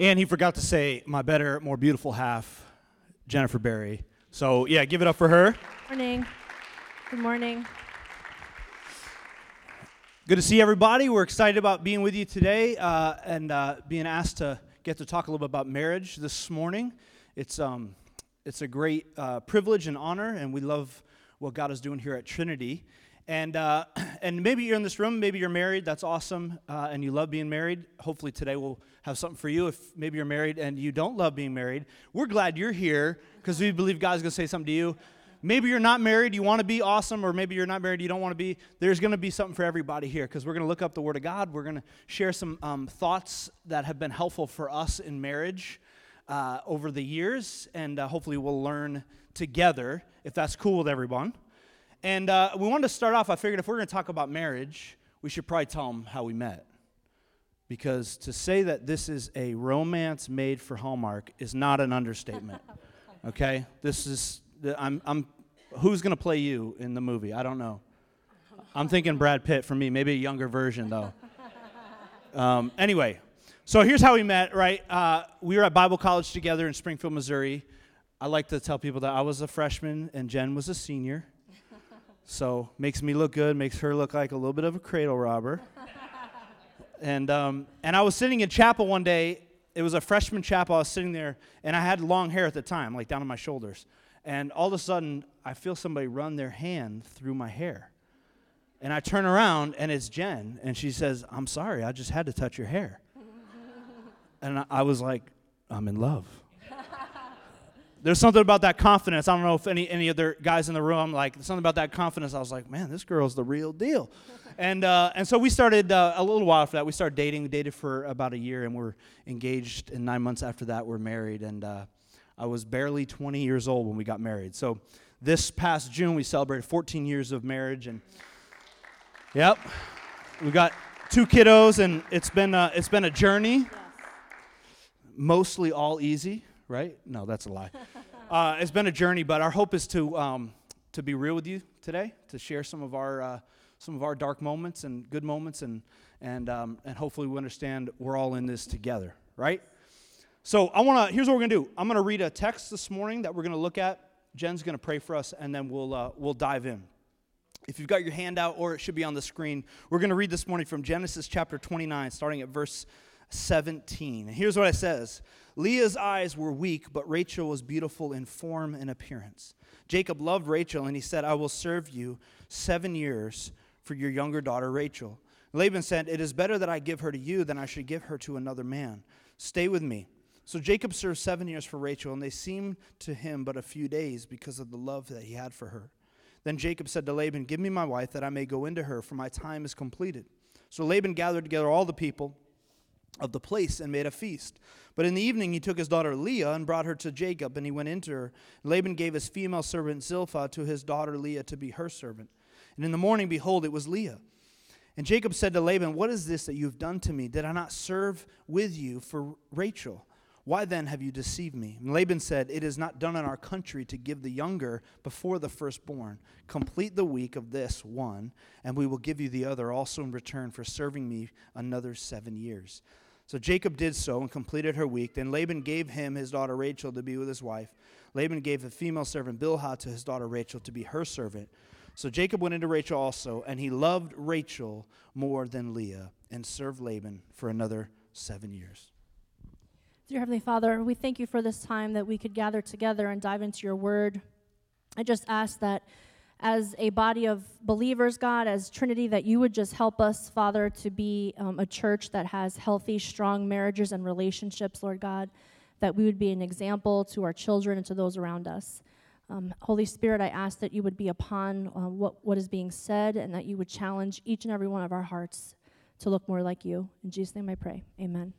And he forgot to say, my better, more beautiful half, Jennifer Berry. So, yeah, give it up for her. Good Morning. Good morning. Good to see everybody. We're excited about being with you today uh, and uh, being asked to get to talk a little bit about marriage this morning. It's, um, it's a great uh, privilege and honor, and we love what God is doing here at Trinity. And, uh, and maybe you're in this room, maybe you're married, that's awesome, uh, and you love being married. Hopefully, today we'll have something for you. If maybe you're married and you don't love being married, we're glad you're here because we believe God's going to say something to you. Maybe you're not married, you want to be awesome, or maybe you're not married, you don't want to be. There's going to be something for everybody here because we're going to look up the Word of God. We're going to share some um, thoughts that have been helpful for us in marriage uh, over the years, and uh, hopefully we'll learn together if that's cool with everyone. And uh, we wanted to start off, I figured if we're going to talk about marriage, we should probably tell them how we met. Because to say that this is a romance made for Hallmark is not an understatement. okay? This is, I'm, I'm who's going to play you in the movie? I don't know. I'm thinking Brad Pitt for me, maybe a younger version, though. Um, anyway, so here's how we met, right? Uh, we were at Bible college together in Springfield, Missouri. I like to tell people that I was a freshman and Jen was a senior. So makes me look good, makes her look like a little bit of a cradle robber. and um, and I was sitting in chapel one day. It was a freshman chapel. I was sitting there, and I had long hair at the time, like down to my shoulders. And all of a sudden, I feel somebody run their hand through my hair. And I turn around, and it's Jen, and she says, "I'm sorry, I just had to touch your hair." and I, I was like, "I'm in love." There's something about that confidence. I don't know if any any other guys in the room like there's something about that confidence. I was like, man, this girl's the real deal. and uh, and so we started uh, a little while after that. We started dating. We dated for about a year, and we're engaged. And nine months after that, we're married. And uh, I was barely 20 years old when we got married. So this past June, we celebrated 14 years of marriage. And yep, we got two kiddos, and it's been uh, it's been a journey. Yes. Mostly all easy right? No, that's a lie. Uh, it's been a journey, but our hope is to um, to be real with you today, to share some of our uh, some of our dark moments and good moments, and and um, and hopefully we understand we're all in this together, right? So I want to. Here's what we're gonna do. I'm gonna read a text this morning that we're gonna look at. Jen's gonna pray for us, and then we'll uh, we'll dive in. If you've got your handout, or it should be on the screen, we're gonna read this morning from Genesis chapter 29, starting at verse 17. And here's what it says. Leah's eyes were weak, but Rachel was beautiful in form and appearance. Jacob loved Rachel, and he said, I will serve you seven years for your younger daughter Rachel. Laban said, It is better that I give her to you than I should give her to another man. Stay with me. So Jacob served seven years for Rachel, and they seemed to him but a few days because of the love that he had for her. Then Jacob said to Laban, Give me my wife that I may go into her, for my time is completed. So Laban gathered together all the people of the place and made a feast. But in the evening he took his daughter Leah and brought her to Jacob, and he went into her. Laban gave his female servant Zilpah to his daughter Leah to be her servant. And in the morning, behold, it was Leah. And Jacob said to Laban, What is this that you have done to me? Did I not serve with you for Rachel? Why then have you deceived me? And Laban said, It is not done in our country to give the younger before the firstborn. Complete the week of this one, and we will give you the other also in return for serving me another seven years. So Jacob did so and completed her week. Then Laban gave him his daughter Rachel to be with his wife. Laban gave the female servant Bilhah to his daughter Rachel to be her servant. So Jacob went into Rachel also, and he loved Rachel more than Leah, and served Laban for another seven years. Dear Heavenly Father, we thank you for this time that we could gather together and dive into your word. I just ask that as a body of believers, God, as Trinity, that you would just help us, Father, to be um, a church that has healthy, strong marriages and relationships, Lord God, that we would be an example to our children and to those around us. Um, Holy Spirit, I ask that you would be upon uh, what, what is being said and that you would challenge each and every one of our hearts to look more like you. In Jesus' name I pray. Amen.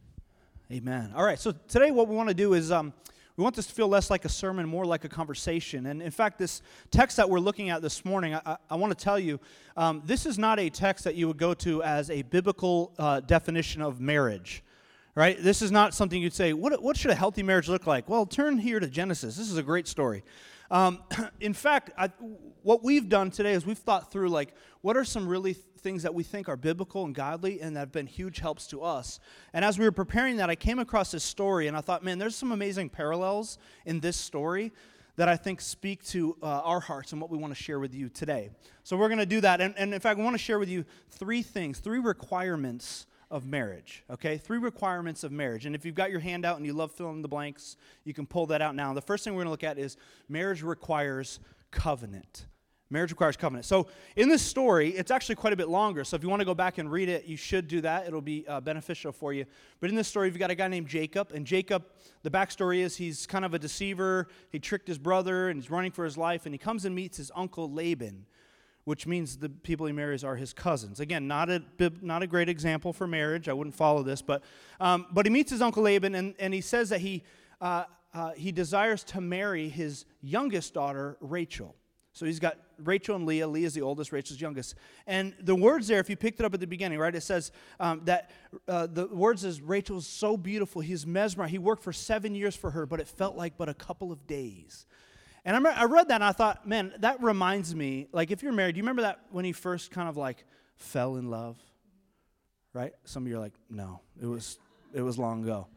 Amen. All right, so today what we want to do is. Um, we want this to feel less like a sermon, more like a conversation. And in fact, this text that we're looking at this morning, I, I want to tell you, um, this is not a text that you would go to as a biblical uh, definition of marriage. Right? This is not something you'd say, what, what should a healthy marriage look like? Well, turn here to Genesis. This is a great story. Um, in fact, I, what we've done today is we've thought through like what are some really th- things that we think are biblical and godly and that have been huge helps to us. And as we were preparing that, I came across this story and I thought, man, there's some amazing parallels in this story that I think speak to uh, our hearts and what we want to share with you today. So we're going to do that. And, and in fact, we want to share with you three things, three requirements of marriage, okay? Three requirements of marriage. And if you've got your handout and you love filling in the blanks, you can pull that out now. The first thing we're going to look at is marriage requires covenant. Marriage requires covenant. So in this story, it's actually quite a bit longer. So if you want to go back and read it, you should do that. It'll be uh, beneficial for you. But in this story, you've got a guy named Jacob. And Jacob, the backstory is he's kind of a deceiver. He tricked his brother and he's running for his life. And he comes and meets his uncle Laban which means the people he marries are his cousins. Again, not a, not a great example for marriage. I wouldn't follow this, but, um, but he meets his uncle Laban, and, and he says that he, uh, uh, he desires to marry his youngest daughter, Rachel. So he's got Rachel and Leah. Leah's the oldest, Rachel's youngest. And the words there, if you picked it up at the beginning, right, it says um, that uh, the words is Rachel's so beautiful. He's mesmerized. He worked for seven years for her, but it felt like but a couple of days. And I, I read that and I thought, man, that reminds me, like if you're married, do you remember that when he first kind of like fell in love? Right? Some of you are like, no, it was, it was long ago.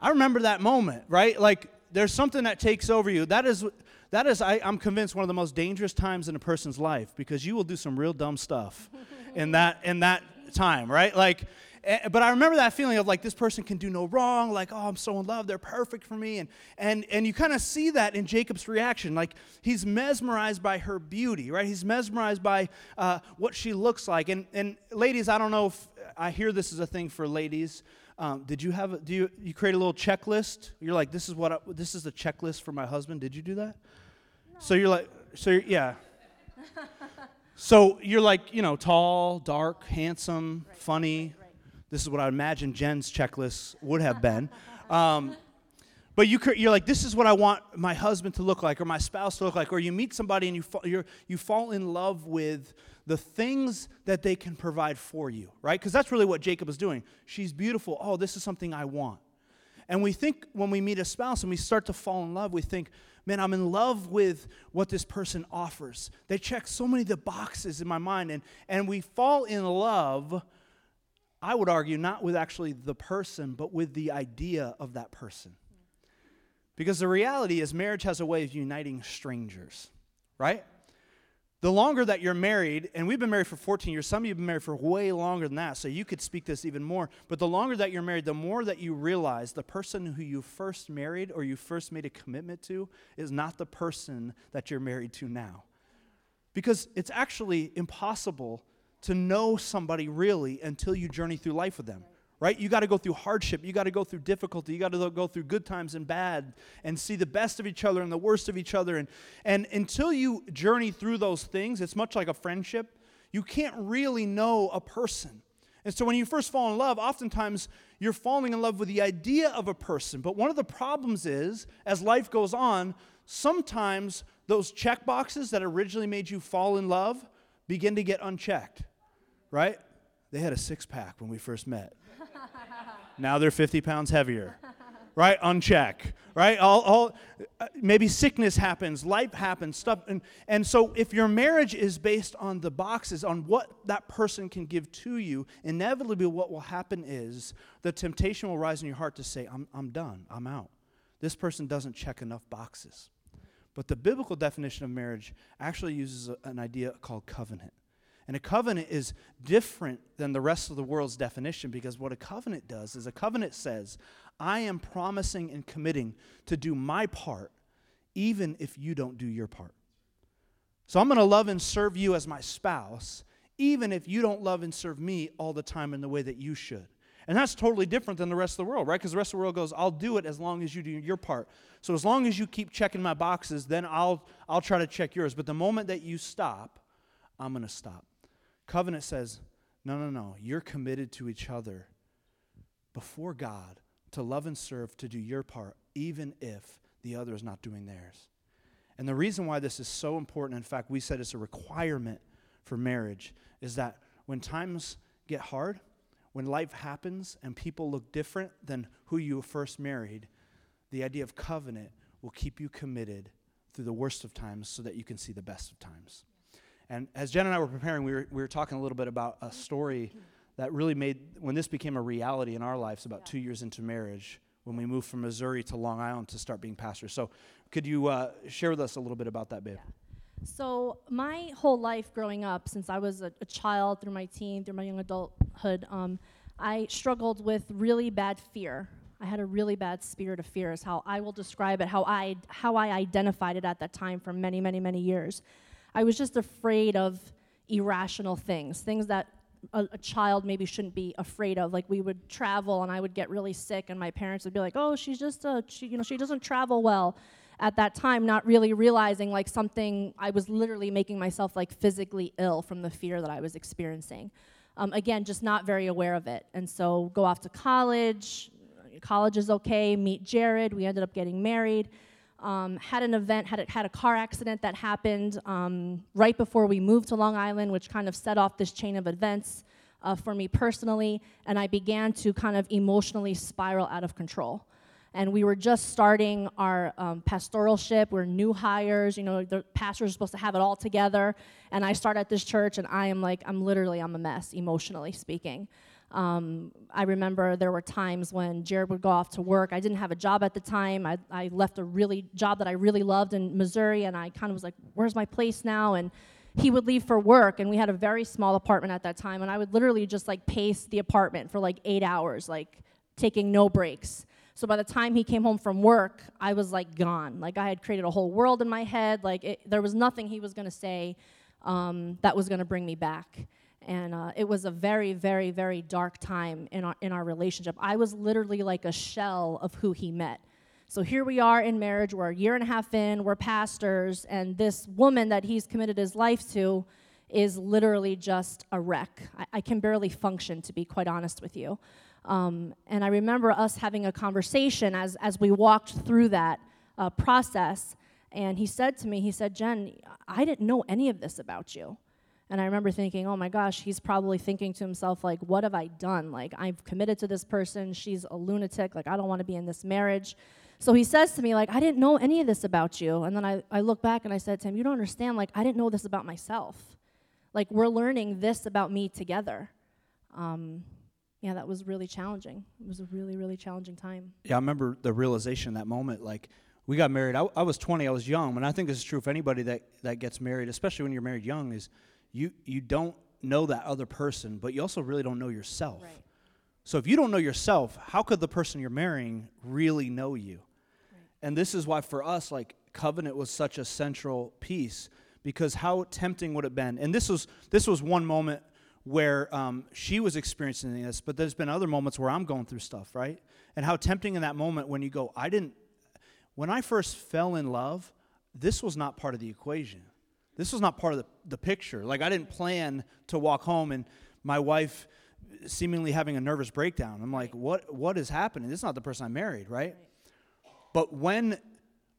I remember that moment, right? Like there's something that takes over you. That is, that is I, I'm convinced, one of the most dangerous times in a person's life because you will do some real dumb stuff in that, in that time, right? Like Eh, but I remember that feeling of like this person can do no wrong, like, oh, I'm so in love, they're perfect for me. And, and, and you kind of see that in Jacob's reaction. Like he's mesmerized by her beauty, right? He's mesmerized by uh, what she looks like. And, and ladies, I don't know if I hear this is a thing for ladies. Um, did you have, a, do you, you create a little checklist? You're like, this is what, I, this is the checklist for my husband. Did you do that? No. So you're like, so you're, yeah. so you're like, you know, tall, dark, handsome, right. funny, right. This is what I imagine Jen's checklist would have been. Um, but you, you're like, this is what I want my husband to look like or my spouse to look like. Or you meet somebody and you, fall, you fall in love with the things that they can provide for you, right? Because that's really what Jacob is doing. She's beautiful. Oh, this is something I want. And we think when we meet a spouse and we start to fall in love, we think, man, I'm in love with what this person offers. They check so many of the boxes in my mind. And, and we fall in love I would argue, not with actually the person, but with the idea of that person. Because the reality is, marriage has a way of uniting strangers, right? The longer that you're married, and we've been married for 14 years, some of you have been married for way longer than that, so you could speak this even more. But the longer that you're married, the more that you realize the person who you first married or you first made a commitment to is not the person that you're married to now. Because it's actually impossible to know somebody really until you journey through life with them right? You got to go through hardship you got to go through difficulty you got to go through good times and bad and see the best of each other and the worst of each other and and until you journey through those things it's much like a friendship you can't really know a person. And so when you first fall in love oftentimes you're falling in love with the idea of a person but one of the problems is as life goes on sometimes those check boxes that originally made you fall in love begin to get unchecked right? They had a six pack when we first met. now they're 50 pounds heavier, right? Uncheck, right? All, all, uh, maybe sickness happens, life happens, stuff. And, and so if your marriage is based on the boxes, on what that person can give to you, inevitably what will happen is the temptation will rise in your heart to say, I'm, I'm done, I'm out. This person doesn't check enough boxes. But the biblical definition of marriage actually uses a, an idea called covenant. And a covenant is different than the rest of the world's definition because what a covenant does is a covenant says, I am promising and committing to do my part even if you don't do your part. So I'm going to love and serve you as my spouse even if you don't love and serve me all the time in the way that you should. And that's totally different than the rest of the world, right? Because the rest of the world goes, I'll do it as long as you do your part. So as long as you keep checking my boxes, then I'll, I'll try to check yours. But the moment that you stop, I'm going to stop. Covenant says, no, no, no. You're committed to each other before God to love and serve, to do your part, even if the other is not doing theirs. And the reason why this is so important, in fact, we said it's a requirement for marriage, is that when times get hard, when life happens and people look different than who you first married, the idea of covenant will keep you committed through the worst of times so that you can see the best of times. And as Jen and I were preparing, we were, we were talking a little bit about a story that really made, when this became a reality in our lives about two years into marriage, when we moved from Missouri to Long Island to start being pastors. So, could you uh, share with us a little bit about that, babe? So, my whole life growing up, since I was a, a child through my teen, through my young adulthood, um, I struggled with really bad fear. I had a really bad spirit of fear, is how I will describe it, how I, how I identified it at that time for many, many, many years. I was just afraid of irrational things, things that a, a, child maybe shouldn't be afraid of. Like we would travel and I would get really sick, and my parents would be like, "Oh, she's just a, she, you know, she doesn't travel well." At that time, not really realizing like something, I was literally making myself like physically ill from the fear that I was experiencing. Um, again, just not very aware of it. And so, go off to college. College is okay. Meet Jared. We ended up getting married. Um, had an event, had a, had a car accident that happened um, right before we moved to Long Island, which kind of set off this chain of events uh, for me personally, and I began to kind of emotionally spiral out of control. And we were just starting our um, pastoralship. We're new hires. You know, the pastors are supposed to have it all together. And I start at this church, and I am like, I'm literally, I'm a mess, emotionally speaking. Um, I remember there were times when Jared would go off to work. I didn't have a job at the time. I, I left a really job that I really loved in Missouri, and I kind of was like, "Where's my place now?" And he would leave for work, and we had a very small apartment at that time, and I would literally just like pace the apartment for like eight hours, like taking no breaks. So by the time he came home from work, I was like gone. Like I had created a whole world in my head. Like it, there was nothing he was going to say um, that was going to bring me back and uh, it was a very very very dark time in our in our relationship. I was literally like a shell of who he met. So here we are in marriage. We're a year and a half in. We're pastors. And this woman that he's committed his life to is literally just a wreck. I, I can barely function to be quite honest with you. Um, and i remember us having a conversation as as we walked through that uh, process. And he said to me he said jen i didn't know any of this about you and I remember thinking, oh my gosh, he's probably thinking to himself, like, what have I done? Like, I've committed to this person. She's a lunatic. Like, I don't want to be in this marriage. So he says to me, like, I didn't know any of this about you. And then I, I look back and I said to him, you don't understand. Like, I didn't know this about myself. Like, we're learning this about me together. Um, yeah, that was really challenging. It was a really, really challenging time. Yeah, I remember the realization that moment. Like, we got married. I, I was 20, I was young. And I think this is true for anybody that, that gets married, especially when you're married young, is – you you don't know that other person, but you also really don't know yourself. Right. So if you don't know yourself, how could the person you're marrying really know you? Right. And this is why for us like covenant was such a central piece because how tempting would it have been? And this was this was one moment where um, she was experiencing this, but there's been other moments where I'm going through stuff, right? And how tempting in that moment when you go, I didn't. When I first fell in love, this was not part of the equation. This was not part of the, the picture. Like, I didn't plan to walk home and my wife seemingly having a nervous breakdown. I'm like, what, what is happening? This is not the person I married, right? But when,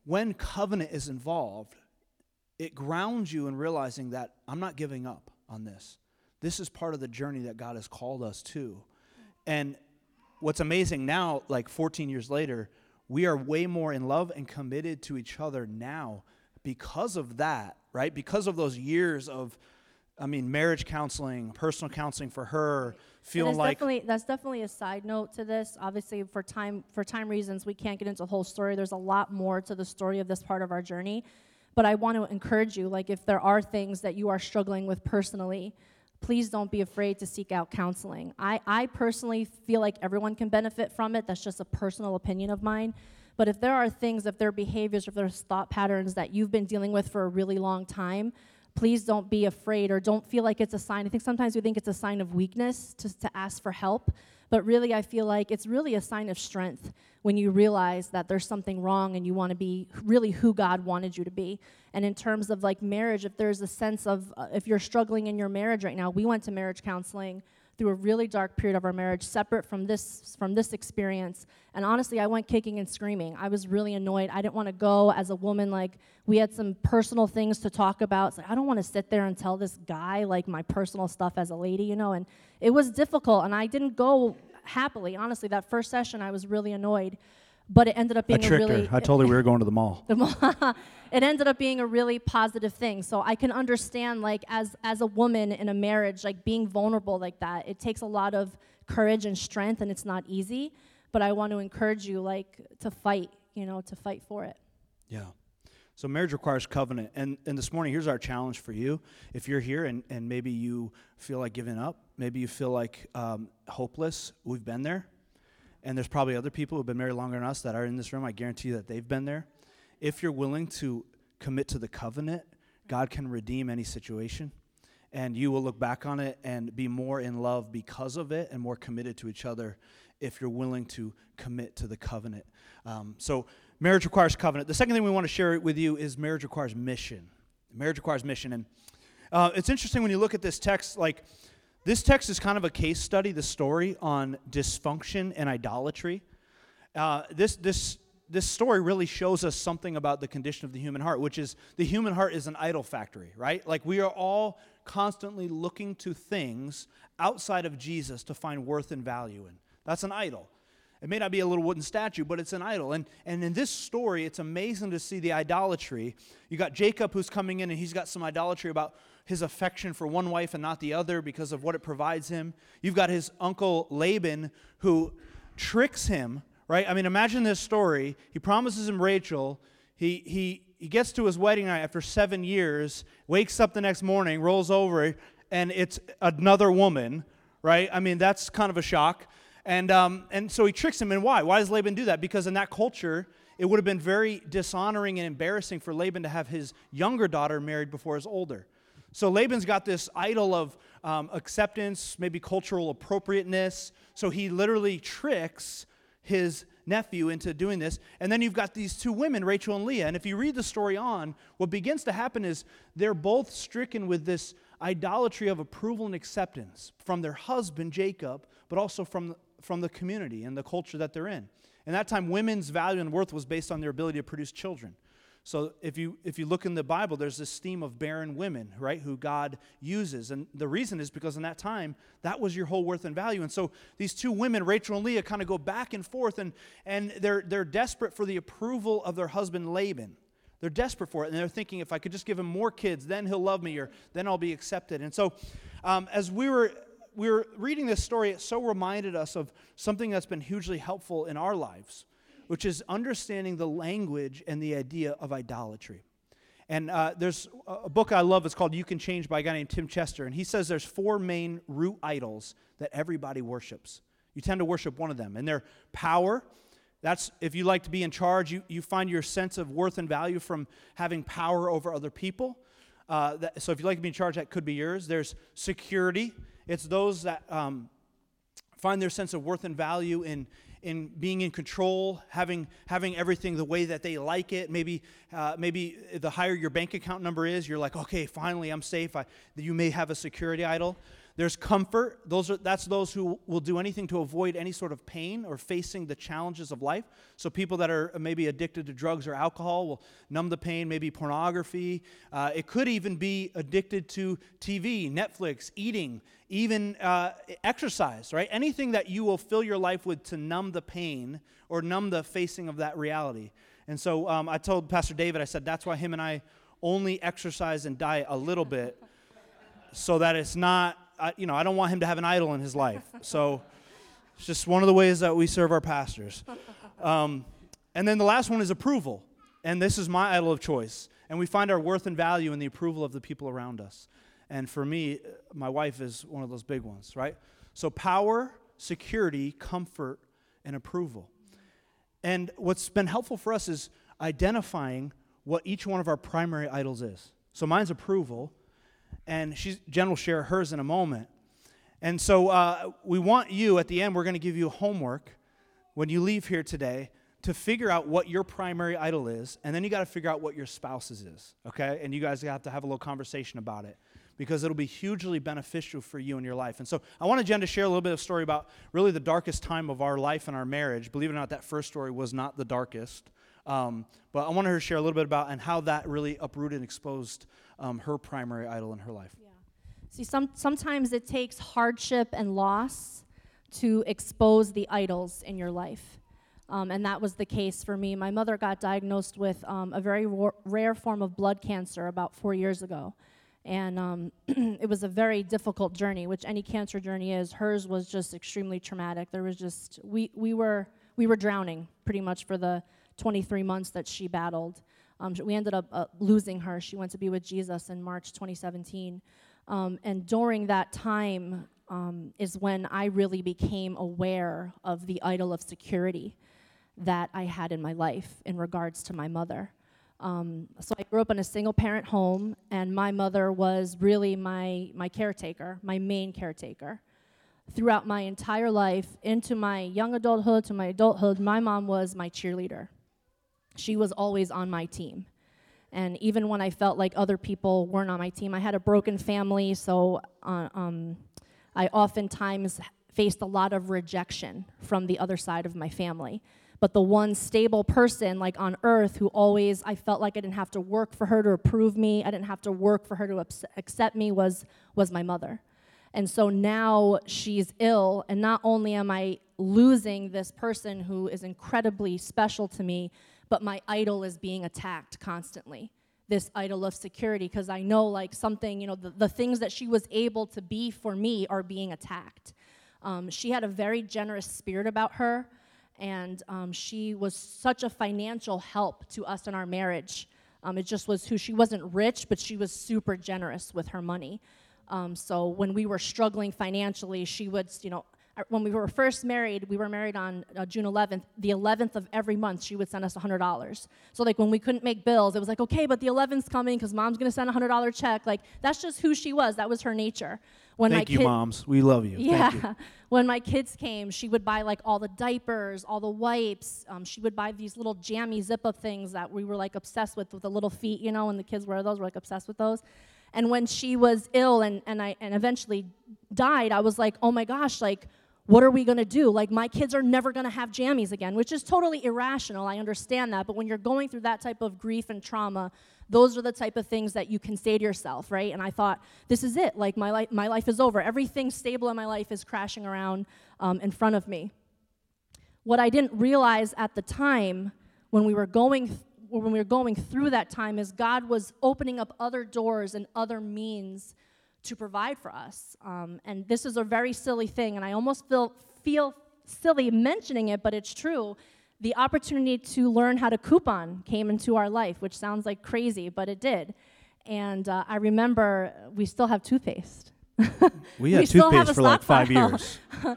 when covenant is involved, it grounds you in realizing that I'm not giving up on this. This is part of the journey that God has called us to. And what's amazing now, like 14 years later, we are way more in love and committed to each other now because of that right? Because of those years of, I mean, marriage counseling, personal counseling for her, feeling like definitely, that's definitely a side note to this. Obviously, for time for time reasons, we can't get into the whole story. There's a lot more to the story of this part of our journey, but I want to encourage you. Like, if there are things that you are struggling with personally, please don't be afraid to seek out counseling. I, I personally feel like everyone can benefit from it. That's just a personal opinion of mine. But if there are things, if there are behaviors, if there's thought patterns that you've been dealing with for a really long time, please don't be afraid or don't feel like it's a sign. I think sometimes we think it's a sign of weakness to, to ask for help, but really I feel like it's really a sign of strength when you realize that there's something wrong and you want to be really who God wanted you to be. And in terms of like marriage, if there's a sense of uh, if you're struggling in your marriage right now, we went to marriage counseling through a really dark period of our marriage, separate from this from this experience. And honestly, I went kicking and screaming. I was really annoyed. I didn't want to go as a woman. Like we had some personal things to talk about. So I don't want to sit there and tell this guy like my personal stuff as a lady, you know. And it was difficult, and I didn't go happily. Honestly, that first session, I was really annoyed. But it ended up I being a tricked really her. I told her we were going to the mall. the mo- it ended up being a really positive thing so i can understand like as as a woman in a marriage like being vulnerable like that it takes a lot of courage and strength and it's not easy but i want to encourage you like to fight you know to fight for it Yeah. So marriage requires covenant. And, and this morning, here's our challenge for you. If you're here and, and maybe you feel like giving up, maybe you feel like um, hopeless, we've been there. And there's probably other people who've been married longer than us that are in this room. I guarantee you that they've been there. If you're willing to commit to the covenant, God can redeem any situation. And you will look back on it and be more in love because of it and more committed to each other if you're willing to commit to the covenant. Um, so, marriage requires covenant. The second thing we want to share with you is marriage requires mission. Marriage requires mission. And uh, it's interesting when you look at this text, like, this text is kind of a case study, the story on dysfunction and idolatry. Uh, this, this, this story really shows us something about the condition of the human heart, which is the human heart is an idol factory, right? Like we are all constantly looking to things outside of Jesus to find worth and value in. That's an idol. It may not be a little wooden statue, but it's an idol. And, and in this story, it's amazing to see the idolatry. You got Jacob who's coming in, and he's got some idolatry about his affection for one wife and not the other because of what it provides him. You've got his uncle Laban who tricks him, right? I mean, imagine this story. He promises him Rachel. He, he, he gets to his wedding night after seven years, wakes up the next morning, rolls over, and it's another woman, right? I mean, that's kind of a shock. And, um, and so he tricks him. And why? Why does Laban do that? Because in that culture, it would have been very dishonoring and embarrassing for Laban to have his younger daughter married before his older. So Laban's got this idol of um, acceptance, maybe cultural appropriateness. So he literally tricks his nephew into doing this. And then you've got these two women, Rachel and Leah. And if you read the story on, what begins to happen is they're both stricken with this idolatry of approval and acceptance from their husband, Jacob, but also from, from the community and the culture that they're in. In that time, women's value and worth was based on their ability to produce children. So if you if you look in the Bible, there's this theme of barren women, right, who God uses, and the reason is because in that time that was your whole worth and value. And so these two women, Rachel and Leah, kind of go back and forth, and and they're they're desperate for the approval of their husband Laban. They're desperate for it, and they're thinking, if I could just give him more kids, then he'll love me, or then I'll be accepted. And so, um, as we were we were reading this story, it so reminded us of something that's been hugely helpful in our lives which is understanding the language and the idea of idolatry. And uh, there's a book I love. It's called You Can Change by a guy named Tim Chester. And he says there's four main root idols that everybody worships. You tend to worship one of them. And they're power. That's if you like to be in charge, you, you find your sense of worth and value from having power over other people. Uh, that, so if you like to be in charge, that could be yours. There's security. It's those that um, find their sense of worth and value in, in being in control, having, having everything the way that they like it. Maybe, uh, maybe the higher your bank account number is, you're like, okay, finally I'm safe. I, you may have a security idol. There's comfort. Those are, that's those who will do anything to avoid any sort of pain or facing the challenges of life. So people that are maybe addicted to drugs or alcohol will numb the pain, maybe pornography. Uh, it could even be addicted to TV, Netflix, eating, even uh, exercise, right? Anything that you will fill your life with to numb the pain or numb the facing of that reality. And so um, I told Pastor David, I said, that's why him and I only exercise and diet a little bit so that it's not I, you know, I don't want him to have an idol in his life. So it's just one of the ways that we serve our pastors. Um, and then the last one is approval. And this is my idol of choice. And we find our worth and value in the approval of the people around us. And for me, my wife is one of those big ones, right? So power, security, comfort, and approval. And what's been helpful for us is identifying what each one of our primary idols is. So mine's approval and she's, Jen will share hers in a moment. And so uh, we want you, at the end, we're going to give you homework when you leave here today to figure out what your primary idol is, and then you got to figure out what your spouse's is, okay? And you guys have to have a little conversation about it because it'll be hugely beneficial for you in your life. And so I wanted Jen to share a little bit of story about really the darkest time of our life and our marriage. Believe it or not, that first story was not the darkest. Um, but I wanted her to share a little bit about and how that really uprooted and exposed um, her primary idol in her life. Yeah. See, some, sometimes it takes hardship and loss to expose the idols in your life. Um, and that was the case for me. My mother got diagnosed with um, a very rare form of blood cancer about four years ago. And um, it was a very difficult journey, which any cancer journey is. Hers was just extremely traumatic. There was just, we, we, were, we were drowning pretty much for the 23 months that she battled. Um, we ended up uh, losing her. She went to be with Jesus in March 2017. Um, and during that time um, is when I really became aware of the idol of security that I had in my life in regards to my mother. Um, so I grew up in a single parent home, and my mother was really my, my caretaker, my main caretaker. Throughout my entire life, into my young adulthood to my adulthood, my mom was my cheerleader. She was always on my team. And even when I felt like other people weren't on my team, I had a broken family, so uh, um, I oftentimes faced a lot of rejection from the other side of my family but the one stable person like on earth who always i felt like i didn't have to work for her to approve me i didn't have to work for her to accept me was was my mother and so now she's ill and not only am i losing this person who is incredibly special to me but my idol is being attacked constantly this idol of security because i know like something you know the, the things that she was able to be for me are being attacked um, she had a very generous spirit about her and um, she was such a financial help to us in our marriage. Um, it just was who she wasn't rich, but she was super generous with her money. Um, so when we were struggling financially, she would, you know, when we were first married, we were married on uh, June 11th. The 11th of every month, she would send us $100. So, like, when we couldn't make bills, it was like, okay, but the 11th's coming because mom's going to send a $100 check. Like, that's just who she was. That was her nature. When Thank you, kid- moms. We love you. Yeah. when my kids came, she would buy, like, all the diapers, all the wipes. Um, she would buy these little jammy zip up things that we were, like, obsessed with, with the little feet, you know, and the kids wear those. We're, like, obsessed with those. And when she was ill and, and, I, and eventually died, I was like, oh my gosh, like, what are we going to do? Like, my kids are never going to have jammies again, which is totally irrational. I understand that. But when you're going through that type of grief and trauma, those are the type of things that you can say to yourself, right? And I thought, this is it. Like, my, life, my life is over. Everything stable in my life is crashing around um, in front of me. What I didn't realize at the time when we were going th- when we were going through that time is God was opening up other doors and other means to provide for us. Um, and this is a very silly thing, and I almost feel, feel silly mentioning it, but it's true. The opportunity to learn how to coupon came into our life, which sounds like crazy, but it did. And uh, I remember we still have toothpaste. we had we toothpaste for like five years.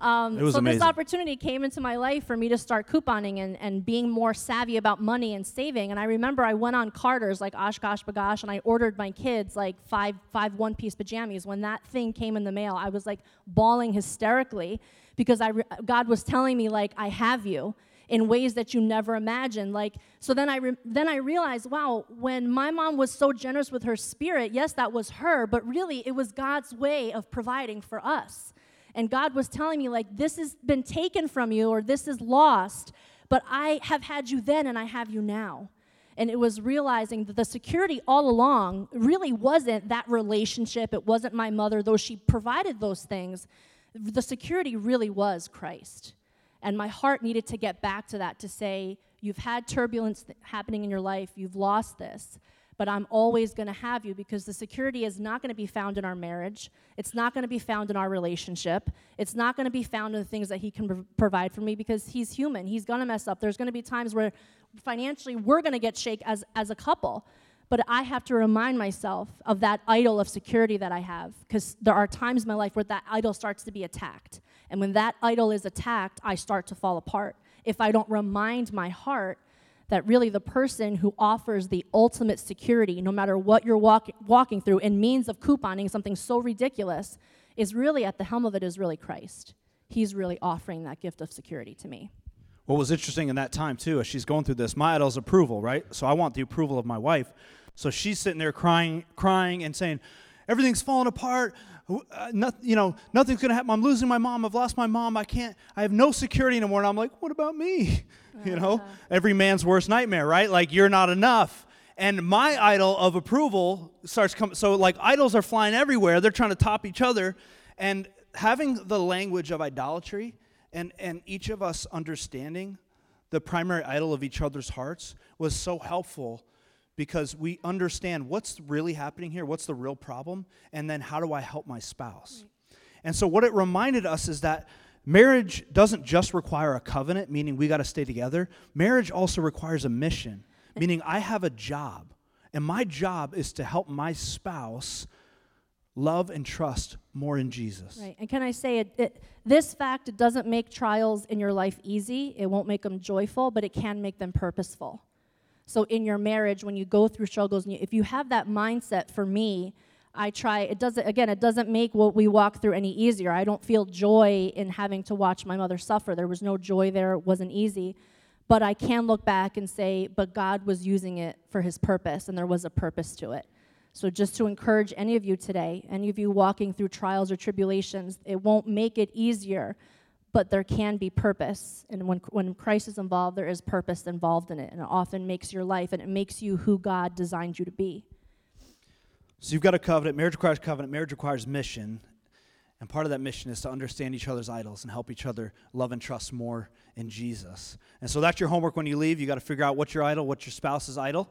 Um, so amazing. this opportunity came into my life for me to start couponing and, and being more savvy about money and saving. And I remember I went on Carter's like OshKosh B'gosh and I ordered my kids like five five one piece pajamas. When that thing came in the mail, I was like bawling hysterically because I re- God was telling me like I have you in ways that you never imagined like so then i re- then i realized wow when my mom was so generous with her spirit yes that was her but really it was god's way of providing for us and God was telling me, like, this has been taken from you or this is lost, but I have had you then and I have you now. And it was realizing that the security all along really wasn't that relationship. It wasn't my mother, though she provided those things. The security really was Christ. And my heart needed to get back to that to say, You've had turbulence happening in your life, you've lost this but I'm always going to have you because the security is not going to be found in our marriage. It's not going to be found in our relationship. It's not going to be found in the things that He can pr- provide for me because He's human. He's going to mess up. There's going to be times where financially we're going to get shake as, as a couple. But I have to remind myself of that idol of security that I have because there are times in my life where that idol starts to be attacked. And when that idol is attacked, I start to fall apart. If I don't remind my heart that really the person who offers the ultimate security, no matter what you're walk- walking through, in means of couponing something so ridiculous, is really at the helm of it is really Christ. He's really offering that gift of security to me. What was interesting in that time, too, as she's going through this, my idol's approval, right? So I want the approval of my wife. So she's sitting there crying, crying and saying, everything's falling apart. Uh, not, you know, nothing's going to happen. I'm losing my mom. I've lost my mom. I can't, I have no security anymore. And I'm like, what about me? you know, uh-huh. every man's worst nightmare, right? Like, you're not enough. And my idol of approval starts coming. So, like, idols are flying everywhere. They're trying to top each other. And having the language of idolatry and, and each of us understanding the primary idol of each other's hearts was so helpful because we understand what's really happening here, what's the real problem, and then how do I help my spouse. And so, what it reminded us is that marriage doesn't just require a covenant, meaning we got to stay together. Marriage also requires a mission, meaning I have a job, and my job is to help my spouse love and trust more in Jesus. Right. And can I say it, it this fact it doesn't make trials in your life easy. It won't make them joyful, but it can make them purposeful. So in your marriage when you go through struggles and you, if you have that mindset for me, I try it doesn't again it doesn't make what we walk through any easier. I don't feel joy in having to watch my mother suffer. There was no joy there. It wasn't easy. But I can look back and say, but God was using it for his purpose and there was a purpose to it. So, just to encourage any of you today, any of you walking through trials or tribulations, it won't make it easier, but there can be purpose. And when, when Christ is involved, there is purpose involved in it. And it often makes your life and it makes you who God designed you to be. So, you've got a covenant. Marriage requires covenant, marriage requires mission. And part of that mission is to understand each other's idols and help each other love and trust more in Jesus. And so that's your homework when you leave. You got to figure out what's your idol, what's your spouse's idol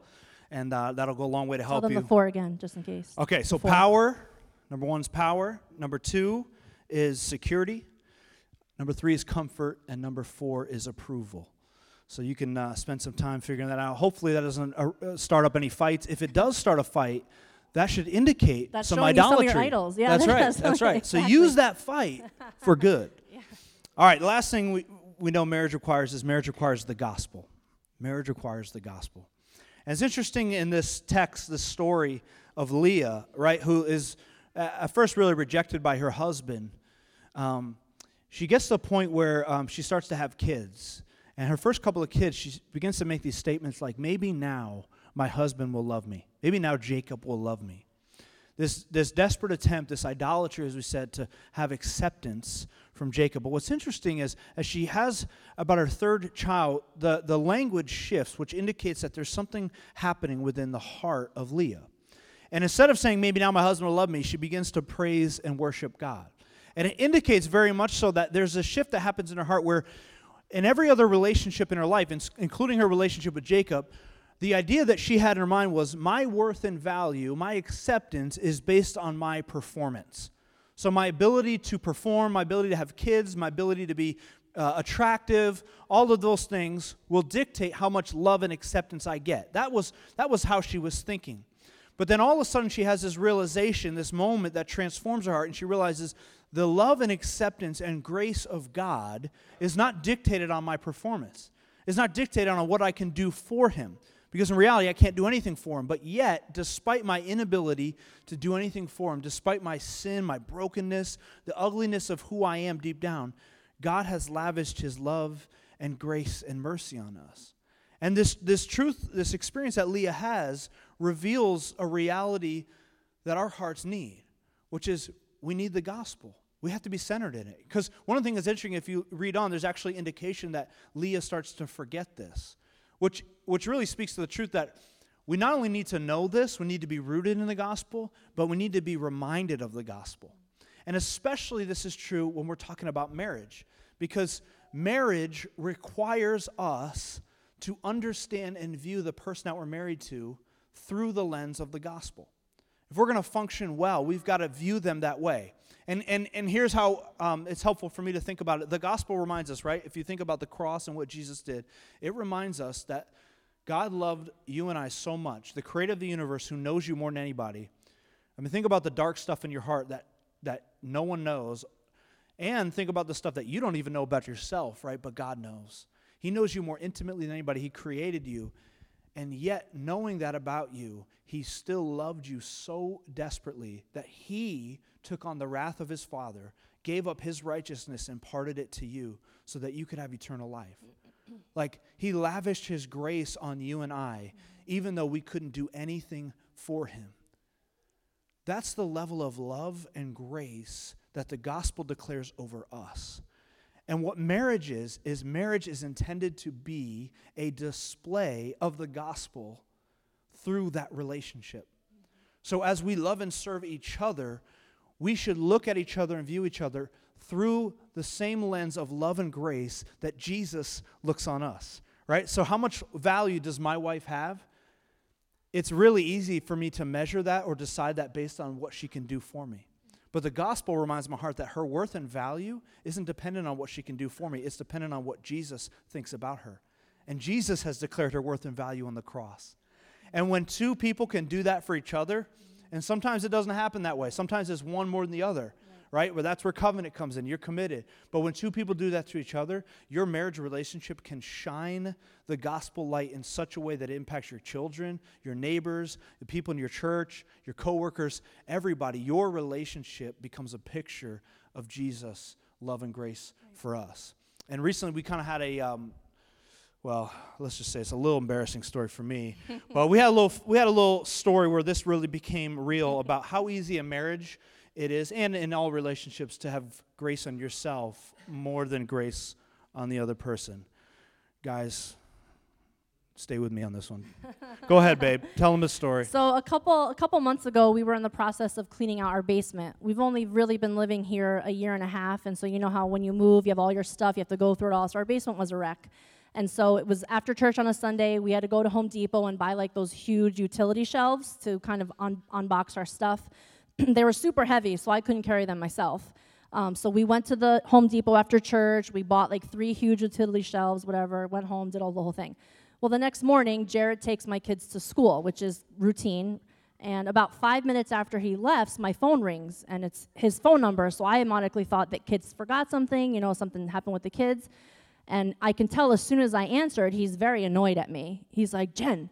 and uh, that'll go a long way to help Tell them you. the four again, just in case. Okay, so power. Number one is power. Number two is security. Number three is comfort, and number four is approval. So you can uh, spend some time figuring that out. Hopefully, that doesn't uh, uh start up any fights. If it does start a fight, that should indicate that's some idolatry. Some idols. Yeah, that's right. That's right. Exactly. So use that fight for good. yeah. All right. Last thing we, we know marriage requires is marriage requires the gospel. Marriage requires the gospel. And it's interesting in this text, the story of Leah, right, who is at first really rejected by her husband. Um, she gets to the point where um, she starts to have kids. And her first couple of kids, she begins to make these statements like, maybe now my husband will love me. Maybe now Jacob will love me. This, this desperate attempt, this idolatry, as we said, to have acceptance from Jacob. But what's interesting is, as she has about her third child, the, the language shifts, which indicates that there's something happening within the heart of Leah. And instead of saying, maybe now my husband will love me, she begins to praise and worship God. And it indicates very much so that there's a shift that happens in her heart where, in every other relationship in her life, including her relationship with Jacob, the idea that she had in her mind was my worth and value, my acceptance is based on my performance. So, my ability to perform, my ability to have kids, my ability to be uh, attractive, all of those things will dictate how much love and acceptance I get. That was, that was how she was thinking. But then all of a sudden, she has this realization, this moment that transforms her heart, and she realizes the love and acceptance and grace of God is not dictated on my performance, it's not dictated on what I can do for Him. Because in reality, I can't do anything for him. But yet, despite my inability to do anything for him, despite my sin, my brokenness, the ugliness of who I am deep down, God has lavished his love and grace and mercy on us. And this, this truth, this experience that Leah has, reveals a reality that our hearts need, which is we need the gospel. We have to be centered in it. Because one of the things that's interesting, if you read on, there's actually indication that Leah starts to forget this which, which really speaks to the truth that we not only need to know this, we need to be rooted in the gospel, but we need to be reminded of the gospel. And especially this is true when we're talking about marriage, because marriage requires us to understand and view the person that we're married to through the lens of the gospel. If we're going to function well, we've got to view them that way. And, and, and here's how um, it's helpful for me to think about it. The gospel reminds us, right? If you think about the cross and what Jesus did, it reminds us that God loved you and I so much, the creator of the universe who knows you more than anybody. I mean, think about the dark stuff in your heart that, that no one knows. And think about the stuff that you don't even know about yourself, right? But God knows. He knows you more intimately than anybody. He created you. And yet, knowing that about you, He still loved you so desperately that He took on the wrath of his Father, gave up his righteousness, and imparted it to you so that you could have eternal life. Like he lavished his grace on you and I, even though we couldn't do anything for him. That's the level of love and grace that the gospel declares over us. And what marriage is, is marriage is intended to be a display of the gospel through that relationship. So as we love and serve each other, we should look at each other and view each other through the same lens of love and grace that Jesus looks on us. right? So, how much value does my wife have? It's really easy for me to measure that or decide that based on what she can do for me. But the gospel reminds my heart that her worth and value isn't dependent on what she can do for me, it's dependent on what Jesus thinks about her. And Jesus has declared her worth and value on the cross. And when two people can do that for each other, and sometimes it doesn't happen that way, sometimes it's one more than the other right? Where that's where covenant comes in. You're committed. But when two people do that to each other, your marriage relationship can shine the gospel light in such a way that it impacts your children, your neighbors, the people in your church, your coworkers, everybody. Your relationship becomes a picture of Jesus' love and grace for us. And recently we kind of had a um, well, let's just say it's a little embarrassing story for me. but we had a little we had a little story where this really became real about how easy a marriage it is, and in all relationships, to have grace on yourself more than grace on the other person. Guys, stay with me on this one. Go ahead, babe. Tell them the story. So a couple a couple months ago, we were in the process of cleaning out our basement. We've only really been living here a year and a half, and so you know how when you move, you have all your stuff, you have to go through it all. So our basement was a wreck. And so it was after church on a Sunday. We had to go to Home Depot and buy like those huge utility shelves to kind of un- unbox our stuff. they were super heavy, so I couldn't carry them myself. Um, so we went to the Home Depot after church. We bought like three huge utility shelves, whatever. Went home, did all the whole thing. Well, the next morning, Jared takes my kids to school, which is routine. And about five minutes after he left, my phone rings, and it's his phone number. So I automatically thought that kids forgot something, you know, something happened with the kids. And I can tell as soon as I answered, he's very annoyed at me. He's like, Jen,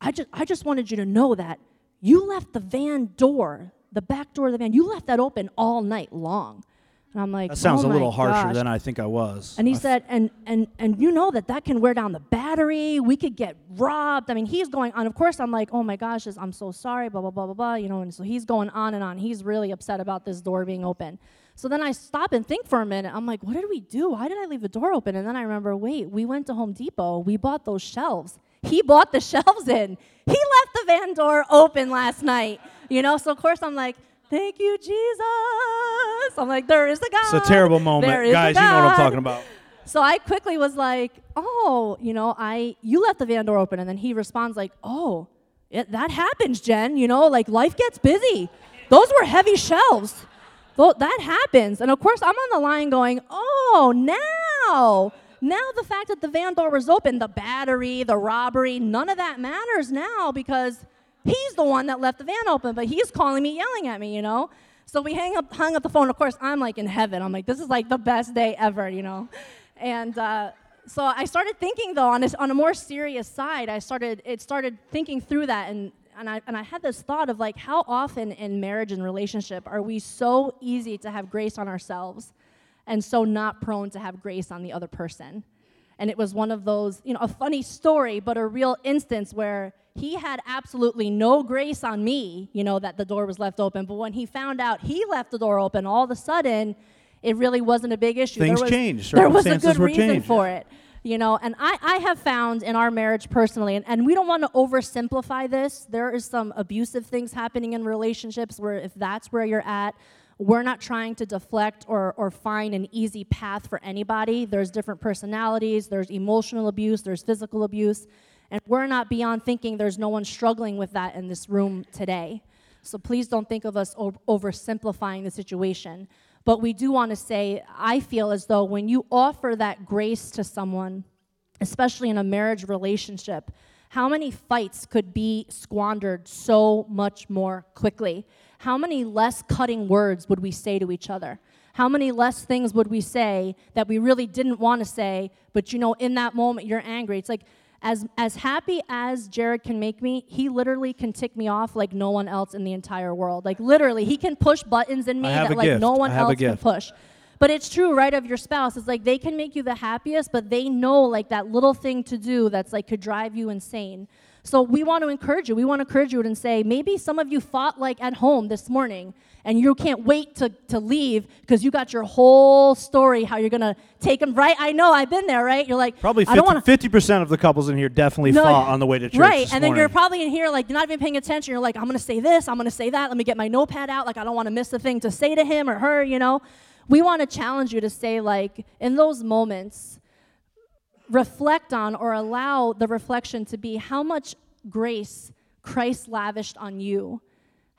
I just, I just wanted you to know that you left the van door the back door of the van, you left that open all night long. And I'm like, that sounds oh a little harsher gosh. than I think I was. And he I said, and and and you know that that can wear down the battery. We could get robbed. I mean, he's going on. Of course, I'm like, oh my gosh, I'm so sorry. Blah blah blah blah blah. You know, and so he's going on and on. He's really upset about this door being open. So then I stop and think for a minute. I'm like, what did we do? Why did I leave the door open? And then I remember, wait, we went to Home Depot. We bought those shelves. He bought the shelves in. He left the van door open last night. You know, so of course I'm like Thank you, Jesus. I'm like, there is a God. It's a terrible moment. Guys, you know what I'm talking about. So I quickly was like, oh, you know, I you left the van door open, and then he responds like, oh, it, that happens, Jen. You know, like life gets busy. Those were heavy shelves. Th- that happens, and of course I'm on the line going, oh, now. Now the fact that the van door was open, the battery, the robbery, none of that matters now because He's the one that left the van open, but he's calling me, yelling at me, you know? So we hang up, hung up the phone. Of course, I'm like in heaven. I'm like, this is like the best day ever, you know? And uh, so I started thinking, though, on, on a more serious side, I started, it started thinking through that. And, and, I, and I had this thought of like, how often in marriage and relationship are we so easy to have grace on ourselves and so not prone to have grace on the other person? And it was one of those, you know, a funny story, but a real instance where he had absolutely no grace on me, you know, that the door was left open. But when he found out he left the door open, all of a sudden, it really wasn't a big issue. Things there was, changed. There was a good reason changed. for it. You know, and I, I have found in our marriage personally, and, and we don't want to oversimplify this. There is some abusive things happening in relationships where if that's where you're at, we're not trying to deflect or, or find an easy path for anybody. There's different personalities, there's emotional abuse, there's physical abuse. And we're not beyond thinking there's no one struggling with that in this room today. So please don't think of us oversimplifying the situation. But we do want to say, I feel as though when you offer that grace to someone, especially in a marriage relationship, how many fights could be squandered so much more quickly? How many less cutting words would we say to each other? How many less things would we say that we really didn't want to say, but you know, in that moment you're angry? It's like as, as happy as Jared can make me, he literally can tick me off like no one else in the entire world. Like literally, he can push buttons in me that like gift. no one else can push. But it's true, right, of your spouse. It's like they can make you the happiest, but they know like that little thing to do that's like could drive you insane. So we want to encourage you. We want to encourage you and say, maybe some of you fought like at home this morning and you can't wait to, to leave because you got your whole story how you're going to take them, right? I know, I've been there, right? You're like, probably 50, wanna, 50% of the couples in here definitely no, fought on the way to church. Right, and morning. then you're probably in here like not even paying attention. You're like, I'm going to say this, I'm going to say that. Let me get my notepad out. Like, I don't want to miss a thing to say to him or her, you know? We want to challenge you to say, like, in those moments, reflect on or allow the reflection to be how much grace Christ lavished on you,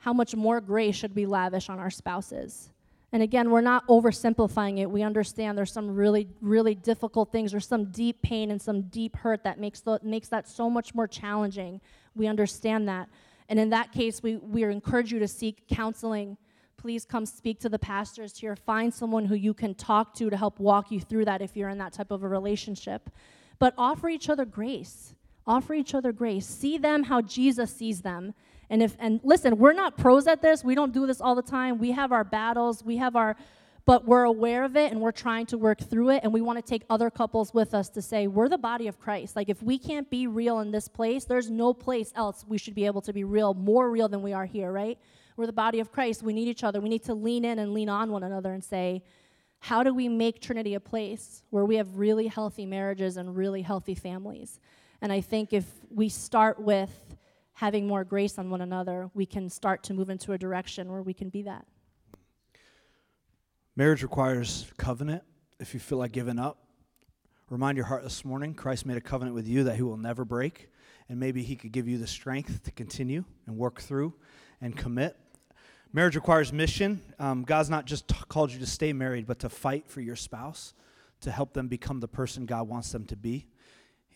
how much more grace should we lavish on our spouses? And again, we're not oversimplifying it. We understand there's some really, really difficult things. There's some deep pain and some deep hurt that makes, the, makes that so much more challenging. We understand that. And in that case, we, we encourage you to seek counseling. Please come speak to the pastors here. Find someone who you can talk to to help walk you through that if you're in that type of a relationship. But offer each other grace. Offer each other grace. See them how Jesus sees them. And if and listen, we're not pros at this. We don't do this all the time. We have our battles. We have our but we're aware of it and we're trying to work through it and we want to take other couples with us to say we're the body of christ like if we can't be real in this place there's no place else we should be able to be real more real than we are here right we're the body of christ we need each other we need to lean in and lean on one another and say how do we make trinity a place where we have really healthy marriages and really healthy families and i think if we start with having more grace on one another we can start to move into a direction where we can be that Marriage requires covenant. If you feel like giving up, remind your heart this morning Christ made a covenant with you that he will never break, and maybe he could give you the strength to continue and work through and commit. Marriage requires mission. Um, God's not just t- called you to stay married, but to fight for your spouse, to help them become the person God wants them to be.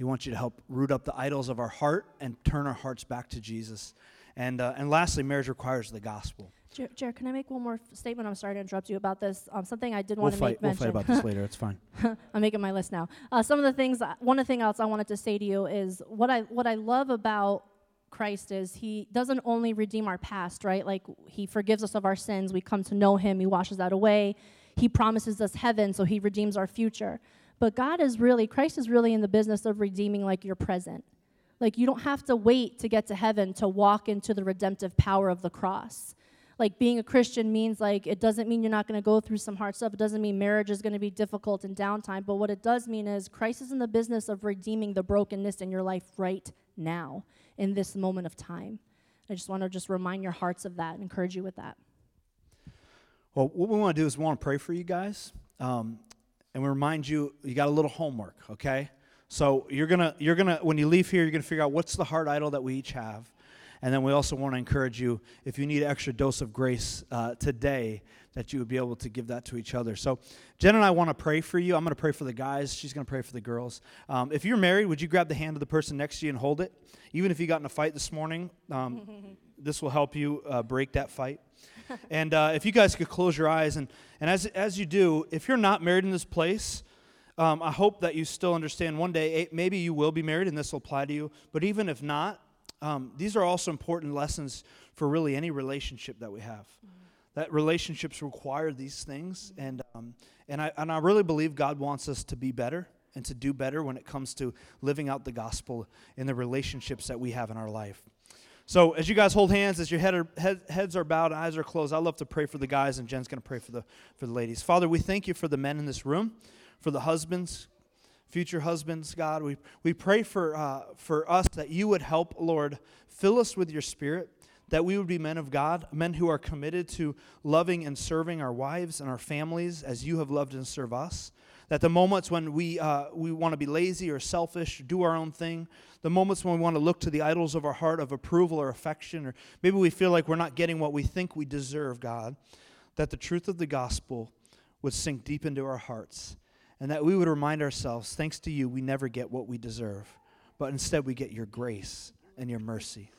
He wants you to help root up the idols of our heart and turn our hearts back to Jesus. And, uh, and lastly, marriage requires the gospel. Jared, can I make one more statement? I'm sorry to interrupt you about this. Um, something I did want to make mention. We'll fight about this later. It's fine. I'm making my list now. Uh, some of the things. one of the things else I wanted to say to you is what I what I love about Christ is He doesn't only redeem our past, right? Like He forgives us of our sins. We come to know Him. He washes that away. He promises us heaven, so He redeems our future. But God is really Christ is really in the business of redeeming like your present. Like you don't have to wait to get to heaven to walk into the redemptive power of the cross like being a Christian means like it doesn't mean you're not going to go through some hard stuff. It doesn't mean marriage is going to be difficult and downtime. But what it does mean is Christ is in the business of redeeming the brokenness in your life right now, in this moment of time. I just want to just remind your hearts of that and encourage you with that. Well, what we want to do is we want to pray for you guys, um, and we remind you you got a little homework, okay? So you're gonna you're gonna when you leave here, you're gonna figure out what's the heart idol that we each have. And then we also want to encourage you, if you need an extra dose of grace uh, today, that you would be able to give that to each other. So, Jen and I want to pray for you. I'm going to pray for the guys. She's going to pray for the girls. Um, if you're married, would you grab the hand of the person next to you and hold it? Even if you got in a fight this morning, um, this will help you uh, break that fight. And uh, if you guys could close your eyes, and, and as, as you do, if you're not married in this place, um, I hope that you still understand one day, maybe you will be married and this will apply to you. But even if not, um, these are also important lessons for really any relationship that we have. Mm-hmm. That relationships require these things, and um, and I and I really believe God wants us to be better and to do better when it comes to living out the gospel in the relationships that we have in our life. So as you guys hold hands, as your head are, head, heads are bowed, eyes are closed, I love to pray for the guys, and Jen's going to pray for the for the ladies. Father, we thank you for the men in this room, for the husbands future husbands, God. We, we pray for, uh, for us that you would help, Lord, fill us with your spirit, that we would be men of God, men who are committed to loving and serving our wives and our families as you have loved and served us. That the moments when we, uh, we want to be lazy or selfish, or do our own thing, the moments when we want to look to the idols of our heart of approval or affection, or maybe we feel like we're not getting what we think we deserve, God, that the truth of the gospel would sink deep into our hearts and that we would remind ourselves, thanks to you, we never get what we deserve, but instead we get your grace and your mercy.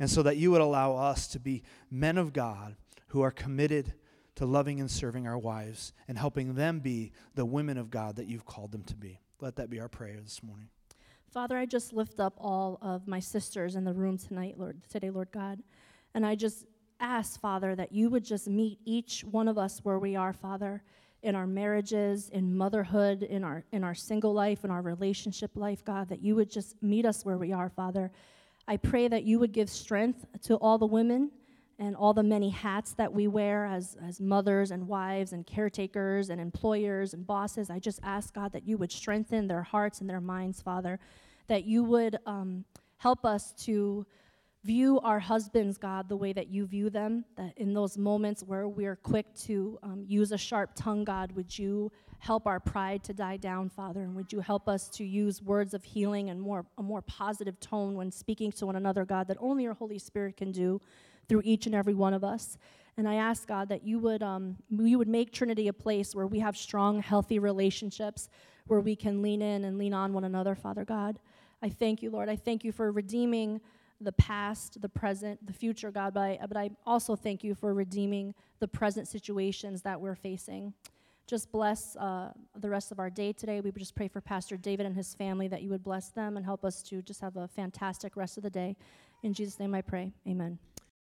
And so that you would allow us to be men of God who are committed to loving and serving our wives and helping them be the women of God that you've called them to be. Let that be our prayer this morning. Father, I just lift up all of my sisters in the room tonight, Lord, today, Lord God. And I just ask, Father, that you would just meet each one of us where we are, Father in our marriages, in motherhood, in our in our single life, in our relationship life, God, that you would just meet us where we are, Father. I pray that you would give strength to all the women and all the many hats that we wear as, as mothers and wives and caretakers and employers and bosses. I just ask, God, that you would strengthen their hearts and their minds, Father, that you would um, help us to view our husbands, God, the way that you view them, that in those moments where we're quick to um, use a sharp tongue, God, would you help our pride to die down, Father, and would you help us to use words of healing and more, a more positive tone when speaking to one another, God, that only your Holy Spirit can do through each and every one of us. And I ask God that you would, um, you would make Trinity a place where we have strong, healthy relationships, where we can lean in and lean on one another, Father God. I thank you, Lord. I thank you for redeeming the past, the present, the future, God, but I, but I also thank you for redeeming the present situations that we're facing. Just bless uh, the rest of our day today. We would just pray for Pastor David and his family that you would bless them and help us to just have a fantastic rest of the day. In Jesus' name I pray. Amen.